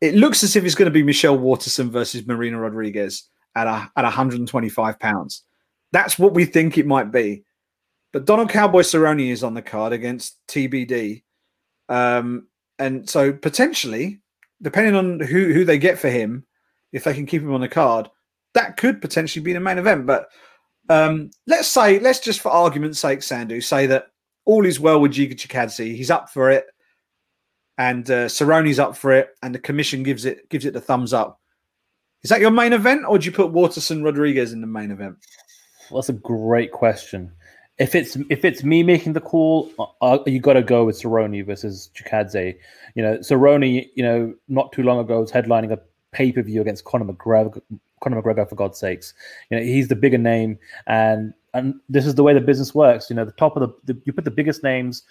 it looks as if it's going to be Michelle Waterson versus Marina Rodriguez at a, at 125 pounds. That's what we think it might be. But Donald Cowboy Cerrone is on the card against TBD. Um, and so potentially, depending on who, who they get for him, if they can keep him on the card, that could potentially be the main event. But um, let's say, let's just for argument's sake, Sandhu, say that all is well with Giga Chikadze. He's up for it, and uh, Cerrone's up for it, and the commission gives it gives it the thumbs up. Is that your main event, or do you put Waterson Rodriguez in the main event? Well, that's a great question if it's if it's me making the call, uh, uh you got to go with Cerrone versus Chikadze. You know, Cerrone, you know, not too long ago was headlining a pay per view against Conor McGregor. Conor McGregor, for God's sakes, you know he's the bigger name, and and this is the way the business works. You know, the top of the, the you put the biggest names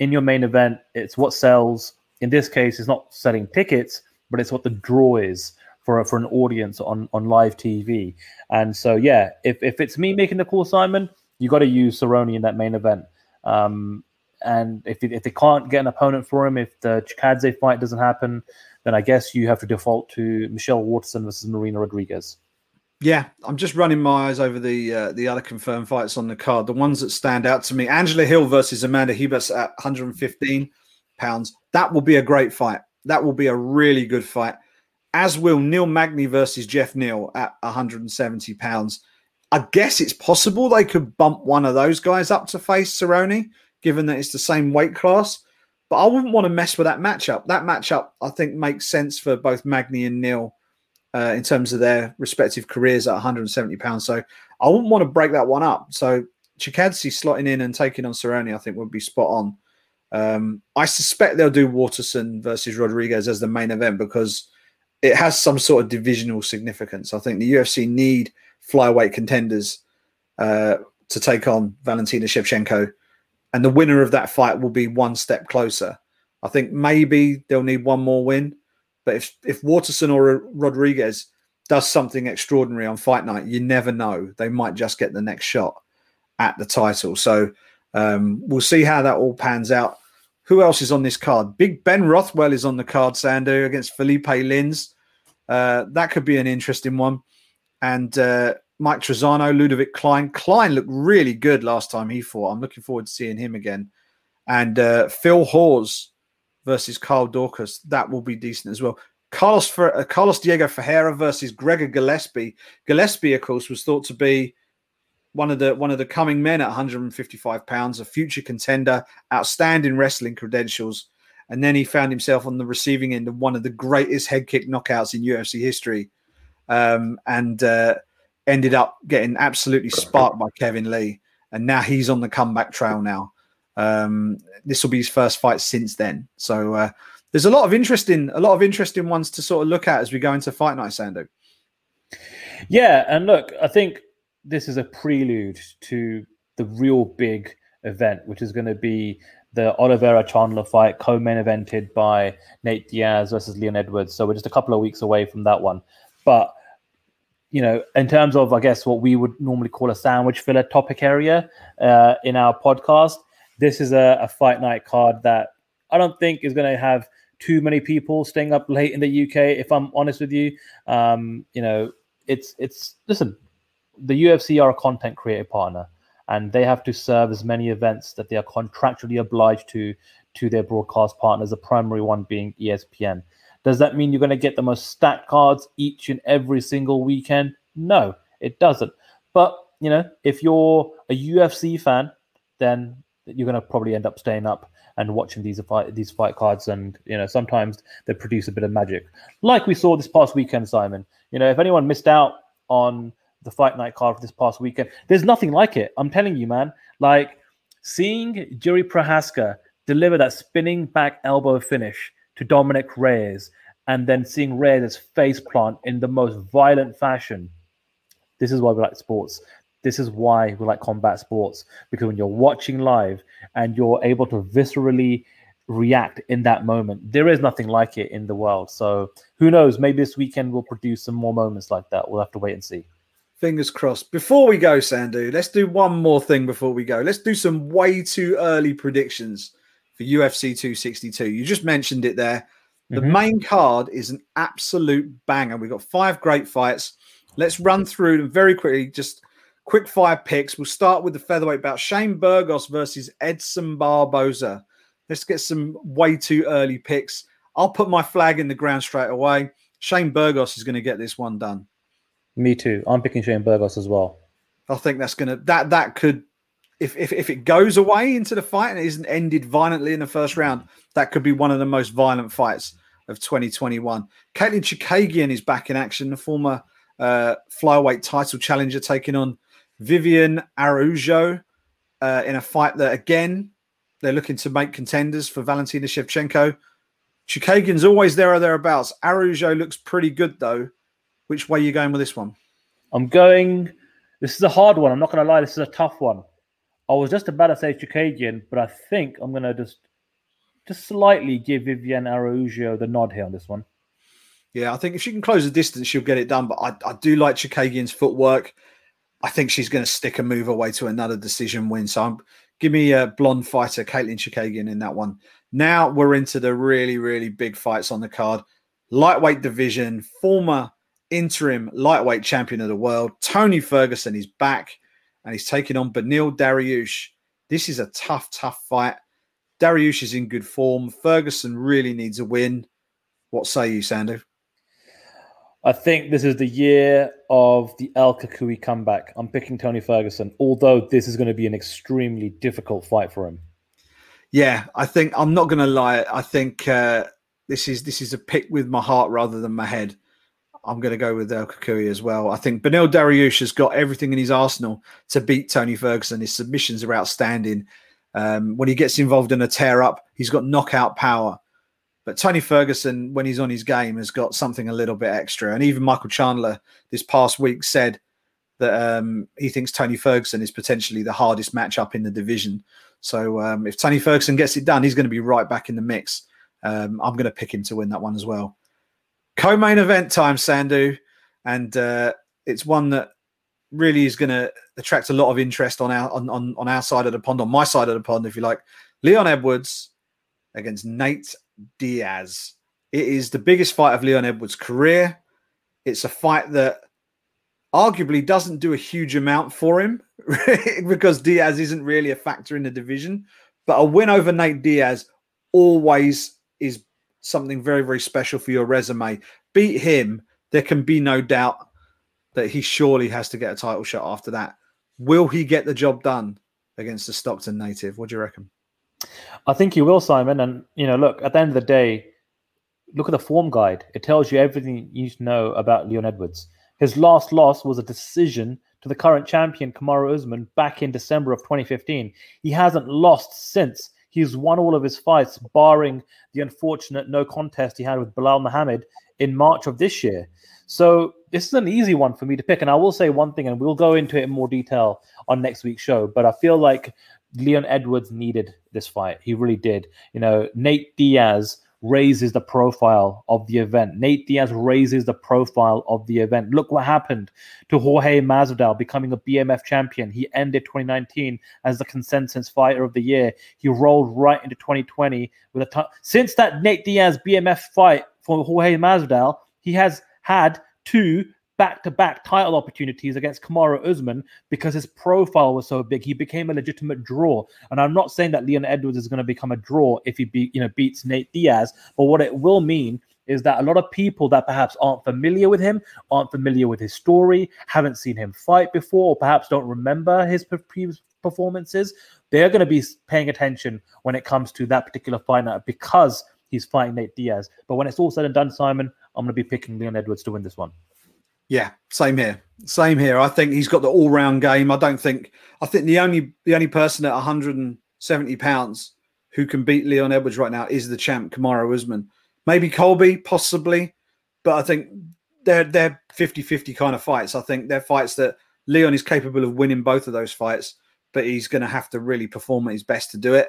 in your main event. It's what sells. In this case, it's not selling tickets, but it's what the draw is for for an audience on on live TV. And so, yeah, if if it's me making the call, Simon, you got to use Cerrone in that main event. Um, and if if they can't get an opponent for him, if the Chikadze fight doesn't happen, then I guess you have to default to Michelle Waterson versus Marina Rodriguez. Yeah, I'm just running my eyes over the uh, the other confirmed fights on the card. The ones that stand out to me: Angela Hill versus Amanda Ribas at 115 pounds. That will be a great fight. That will be a really good fight. As will Neil Magny versus Jeff Neal at 170 pounds. I guess it's possible they could bump one of those guys up to face Cerrone, given that it's the same weight class. But I wouldn't want to mess with that matchup. That matchup, I think, makes sense for both Magny and Neil uh, in terms of their respective careers at 170 pounds. So I wouldn't want to break that one up. So Chikadze slotting in and taking on Cerrone, I think, would be spot on. Um, I suspect they'll do Waterson versus Rodriguez as the main event because it has some sort of divisional significance. I think the UFC need flyweight contenders uh, to take on Valentina Shevchenko, and the winner of that fight will be one step closer. I think maybe they'll need one more win, but if if Waterson or Rodriguez does something extraordinary on fight night, you never know. They might just get the next shot at the title. So um, we'll see how that all pans out. Who else is on this card? Big Ben Rothwell is on the card, Sandhu, against Felipe Lins. Uh, that could be an interesting one. And uh, Mike Trizano, Ludovic Klein. Klein looked really good last time he fought. I'm looking forward to seeing him again. And uh, Phil Hawes versus Carl Daukaus. That will be decent as well. Carlos uh, Carlos Diego Ferreira versus Gregor Gillespie. Gillespie, of course, was thought to be one of the one of the coming men at 155 pounds, a future contender, outstanding wrestling credentials, and then he found himself on the receiving end of one of the greatest head kick knockouts in UFC history, um, and uh, ended up getting absolutely sparked by Kevin Lee, and now he's on the comeback trail now. Um, this will be his first fight since then, so uh, there's a lot of interesting a lot of interesting ones to sort of look at as we go into fight night, Sandhu. Yeah, and look, I think this is a prelude to the real big event, which is going to be the Oliveira Chandler fight, co-main evented by Nate Diaz versus Leon Edwards. So we're just a couple of weeks away from that one. But you know, in terms of I guess what we would normally call a sandwich filler topic area uh, in our podcast, this is a, a fight night card that I don't think is going to have too many people staying up late in the UK. If I'm honest with you, um, you know, it's it's listen the UFC are a content creator partner, and they have to serve as many events that they are contractually obliged to to their broadcast partners. The primary one being ESPN. Does that mean you're going to get the most stacked cards each and every single weekend? No, it doesn't. But you know, if you're a UFC fan, then you're going to probably end up staying up and watching these fight these fight cards. And you know, sometimes they produce a bit of magic, like we saw this past weekend, Simon. You know, if anyone missed out on the fight night card for this past weekend. There's nothing like it. I'm telling you, man. Like seeing Jiri Prochazka deliver that spinning back elbow finish to Dominick Reyes, and then seeing Reyes face plant in the most violent fashion. This is why we like sports. This is why we like combat sports because when you're watching live and you're able to viscerally react in that moment, there is nothing like it in the world. So who knows? Maybe this weekend will produce some more moments like that. We'll have to wait and see. Fingers crossed. Before we go, Sandhu, let's do one more thing before we go. Let's do some way too early predictions for UFC 262. You just mentioned it there. The mm-hmm. main card is an absolute banger. We've got five great fights. Let's run through them very quickly. Just quick fire picks. We'll start with the featherweight bout Shane Burgos versus Edson Barboza. Let's get some way too early picks. I'll put my flag in the ground straight away. Shane Burgos is going to get this one done. Me too. I'm picking Shane Burgos as well. I think that's gonna that that could if if if it goes away into the fight and it isn't ended violently in the first round, that could be one of the most violent fights of 2021. Katlyn Chookagian is back in action, the former uh, flyweight title challenger, taking on Vivian Araujo. uh, in a fight that again they're looking to make contenders for Valentina Shevchenko. Chookagian's always there or thereabouts. Araujo looks pretty good though. Which way are you going with this one? I'm going. This is a hard one. I'm not going to lie. This is a tough one. I was just about to say Chookagian, but I think I'm going to just just slightly give Vivian Araujo the nod here on this one. Yeah, I think if she can close the distance, she'll get it done. But I, I do like Chookagian's footwork. I think she's going to stick a move away to another decision win. So I'm, give me a blonde fighter, Katlyn Chookagian, in that one. Now we're into the really, really big fights on the card. Lightweight division, former interim lightweight champion of the world, Tony Ferguson is back and he's taking on Beneil Dariush. This is a tough, tough fight. Dariush is in good form. Ferguson really needs a win. What say you, Sandhu? I think this is the year of the El Cucuy comeback. I'm picking Tony Ferguson, although this is going to be an extremely difficult fight for him. Yeah, I think I'm not going to lie. I think uh, this is this is a pick with my heart rather than my head. I'm going to go with El Cucuy as well. I think Beneil Dariush has got everything in his arsenal to beat Tony Ferguson. His submissions are outstanding. Um, when he gets involved in a tear up, he's got knockout power. But Tony Ferguson, when he's on his game, has got something a little bit extra. And even Michael Chandler this past week said that um, he thinks Tony Ferguson is potentially the hardest matchup in the division. So um, if Tony Ferguson gets it done, he's going to be right back in the mix. Um, I'm going to pick him to win that one as well. Co-main event time, Sandhu, and uh, it's one that really is going to attract a lot of interest on our on, on on our side of the pond, on my side of the pond, if you like. Leon Edwards against Nate Diaz. It is the biggest fight of Leon Edwards' career. It's a fight that arguably doesn't do a huge amount for him because Diaz isn't really a factor in the division. But a win over Nate Diaz always is something very, very special for your resume. Beat him, there can be no doubt that he surely has to get a title shot after that. Will he get the job done against the Stockton native? What do you reckon? I think he will, Simon. And you know, look at the end of the day, look at the form guide. It tells you everything you need to know about Leon Edwards. His last loss was a decision to the current champion Kamaru Usman back in December of 2015. He hasn't lost since. He's won all of his fights, barring the unfortunate no contest he had with Belal Muhammad in March of this year. So this is an easy one for me to pick. And I will say one thing, and we'll go into it in more detail on next week's show. But I feel like Leon Edwards needed this fight. He really did. You know, Nate Diaz raises the profile of the event. Nate Diaz raises the profile of the event. Look what happened to Jorge Masvidal becoming a BMF champion. He ended 2019 as the consensus fighter of the year. He rolled right into 2020 with a. Since that Nate Diaz BMF fight for Jorge Masvidal, he has had two back-to-back title opportunities against Kamaru Usman because his profile was so big. He became a legitimate draw. And I'm not saying that Leon Edwards is going to become a draw if he be, you know beats Nate Diaz, but what it will mean is that a lot of people that perhaps aren't familiar with him, aren't familiar with his story, haven't seen him fight before, or perhaps don't remember his previous performances, they're going to be paying attention when it comes to that particular fight night because he's fighting Nate Diaz. But when it's all said and done, Simon, I'm going to be picking Leon Edwards to win this one. Yeah, same here. Same here. I think he's got the all-round game. I don't think. I think the only the only person at 170 pounds who can beat Leon Edwards right now is the champ Kamaru Usman. Maybe Colby, possibly, but I think they're they're 50-50 kind of fights. I think they're fights that Leon is capable of winning both of those fights, but he's going to have to really perform at his best to do it.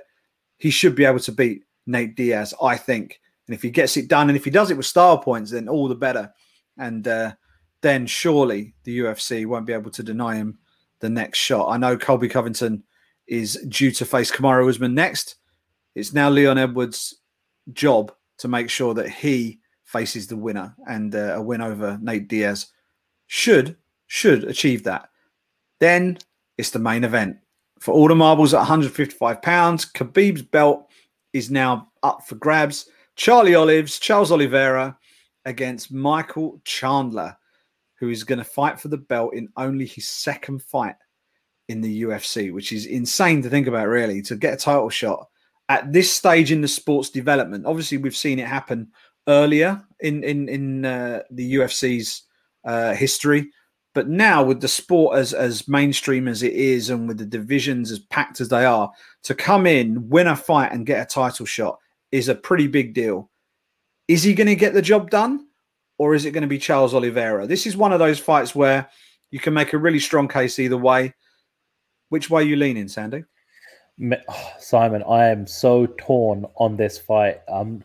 He should be able to beat Nate Diaz, I think. And if he gets it done, and if he does it with style points, then all the better. And uh, then surely the UFC won't be able to deny him the next shot. I know Colby Covington is due to face Kamaru Usman next. It's now Leon Edwards' job to make sure that he faces the winner, and uh, a win over Nate Diaz should should achieve that. Then it's the main event for all the marbles at 155 pounds. Khabib's belt is now up for grabs. Charlie Olives, Charles Oliveira against Michael Chandler who is going to fight for the belt in only his second fight in the UFC, which is insane to think about, really, to get a title shot at this stage in the sport's development. Obviously, we've seen it happen earlier in in in uh, the UFC's uh, history, But now, with the sport as as mainstream as it is, and with the divisions as packed as they are, to come in, win a fight, and get a title shot is a pretty big deal. Is he going to get the job done, or is it going to be Charles Oliveira? This is one of those fights where you can make a really strong case either way. Which way are you leaning, Sandy? Simon, I am so torn on this fight. Um,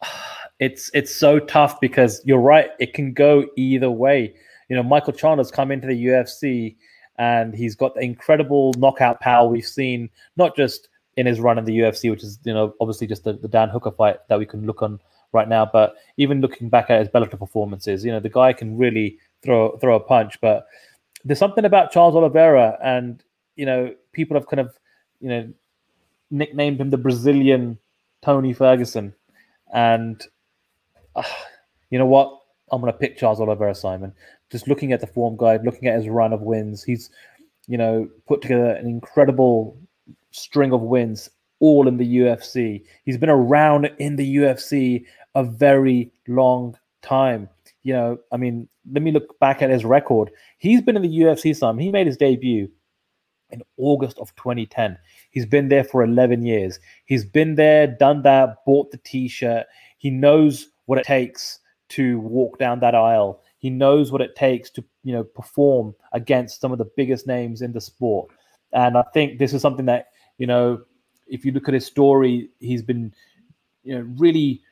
it's it's so tough because you're right; it can go either way. You know, Michael Chandler's come into the UFC and he's got the incredible knockout power we've seen, not just in his run in the UFC, which is you know obviously just the, the Dan Hooker fight that we can look on right now, but even looking back at his Bellator performances, you know the guy can really throw throw a punch. But there's something about Charles Oliveira, and you know people have kind of you know nicknamed him the Brazilian Tony Ferguson, and uh, you know what? I'm going to pick Charles Oliveira Simon. Just looking at the form guide, looking at his run of wins, he's you know put together an incredible string of wins all in the UFC. He's been around in the UFC a very long time. You know, I mean, let me look back at his record. He's been in the UFC some. He made his debut in August of 2010. He's been there for 11 years. He's been there, done that, bought the t-shirt. He knows what it takes to walk down that aisle. He knows what it takes to, you know, perform against some of the biggest names in the sport. And I think this is something that, you know, if you look at his story, he's been, you know, really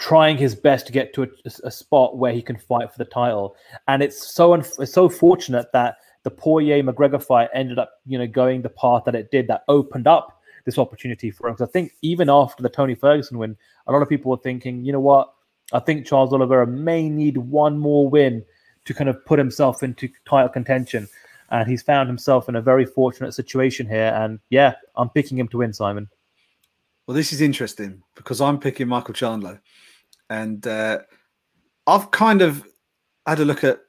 trying his best to get to a, a, spot where he can fight for the title. And it's so it's so fortunate that the Poirier McGregor fight ended up, you know, going the path that it did, that opened up this opportunity for him. Because I think even after the Tony Ferguson win, a lot of people were thinking, you know what, I think Charles Oliveira may need one more win to kind of put himself into title contention. And he's found himself in a very fortunate situation here. And yeah, I'm picking him to win, Simon. Well, this is interesting because I'm picking Michael Chandler. And uh, I've kind of had a look at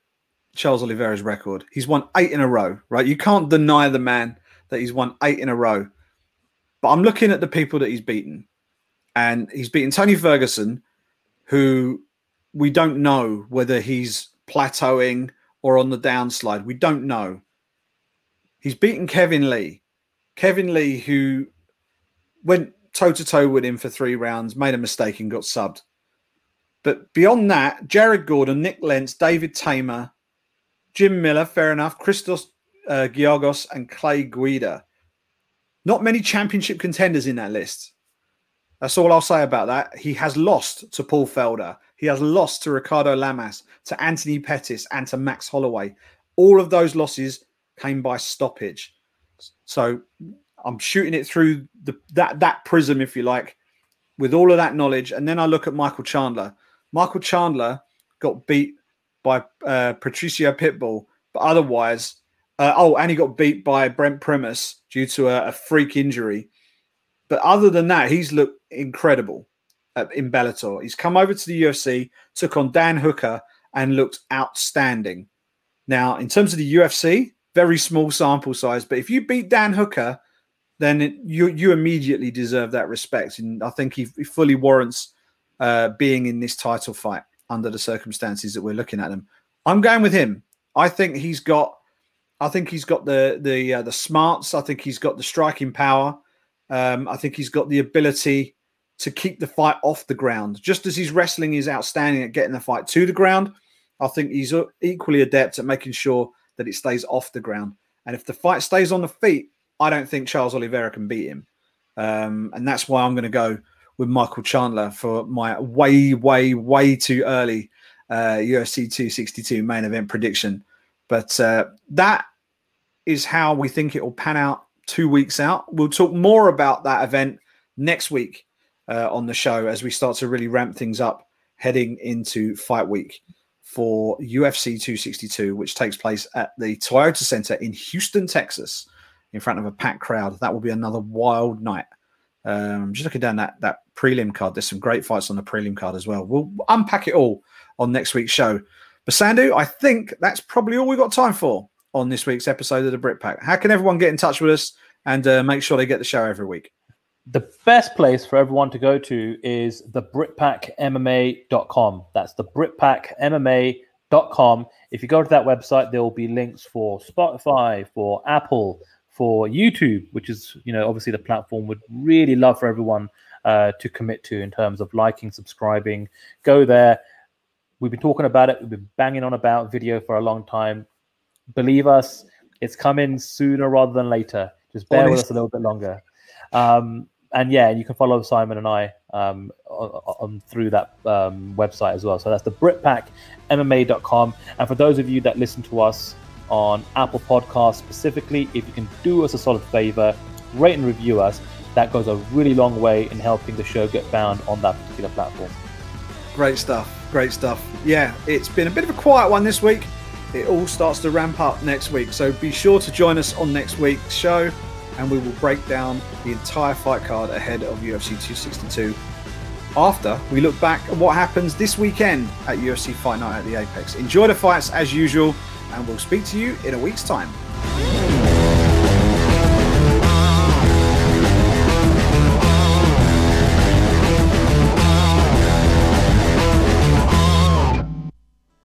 Charles Oliveira's record. He's won eight in a row, right? You can't deny the man that he's won eight in a row. But I'm looking at the people that he's beaten. And he's beaten Tony Ferguson, who we don't know whether he's plateauing or on the downslide. We don't know. He's beaten Kevin Lee. Kevin Lee, who went toe to toe with him for three rounds, made a mistake and got subbed. But beyond that, Jared Gordon, Nik Lentz, David Teymur, Jim Miller, fair enough, Christos uh, Giagos, and Clay Guida. Not many championship contenders in that list. That's all I'll say about that. He has lost to Paul Felder. He has lost to Ricardo Lamas, to Anthony Pettis, and to Max Holloway. All of those losses came by stoppage. So I'm shooting it through the, that that prism, if you like, with all of that knowledge. And then I look at Michael Chandler. Michael Chandler got beat by uh, Patricio Pitbull, but otherwise, uh, oh, and he got beat by Brent Primus due to a, a, freak injury. But other than that, he's looked incredible in Bellator. He's come over to the UFC, took on Dan Hooker, and looked outstanding. Now, in terms of the UFC, very small sample size, but if you beat Dan Hooker, then it, you you immediately deserve that respect, and I think he, he fully warrants uh, being in this title fight under the circumstances that we're looking at them. I'm going with him. I think he's got, I think he's got the the uh, the smarts. I think he's got the striking power. Um, I think he's got the ability to keep the fight off the ground. Just as his wrestling is outstanding at getting the fight to the ground, I think he's equally adept at making sure that it stays off the ground. And if the fight stays on the feet, I don't think Charles Oliveira can beat him. Um, and that's why I'm going to go with Michael Chandler for my way, way, way too early uh, UFC 262 main event prediction. But uh, that is how we think it will pan out two weeks out. We'll talk more about that event next week uh, on the show as we start to really ramp things up heading into fight week for UFC 262, which takes place at the Toyota Center in Houston, Texas in front of a packed crowd. That will be another wild night. Um, just looking down that that prelim card, there's some great fights on the prelim card as well. We'll unpack it all on next week's show. But Sandhu, I think that's probably all we've got time for on this week's episode of the Brit Pack. How can everyone get in touch with us and uh, make sure they get the show every week? The best place for everyone to go to is the BritPackMMA.com. That's the BritPackMMA.com. If you go to that website, there will be links for Spotify, for Apple, for YouTube, which is you know obviously the platform would really love for everyone uh, to commit to in terms of liking, subscribing. Go there. We've been talking about it. We've been banging on about video for a long time. Believe us, it's coming sooner rather than later. Just bear Honest. with us a little bit longer. Um, and yeah, you can follow Simon and I um, on, on, through that um, website as well. So that's the BritPackMMA.com. And for those of you that listen to us on Apple Podcasts specifically, if you can do us a solid favor, rate and review us. That goes a really long way in helping the show get found on that particular platform. Great stuff. Great stuff. Yeah, it's been a bit of a quiet one this week. It all starts to ramp up next week. So be sure to join us on next week's show and we will break down the entire fight card ahead of UFC 262. After we look back at what happens this weekend at UFC Fight Night at the Apex. Enjoy the fights as usual, and we'll speak to you in a week's time.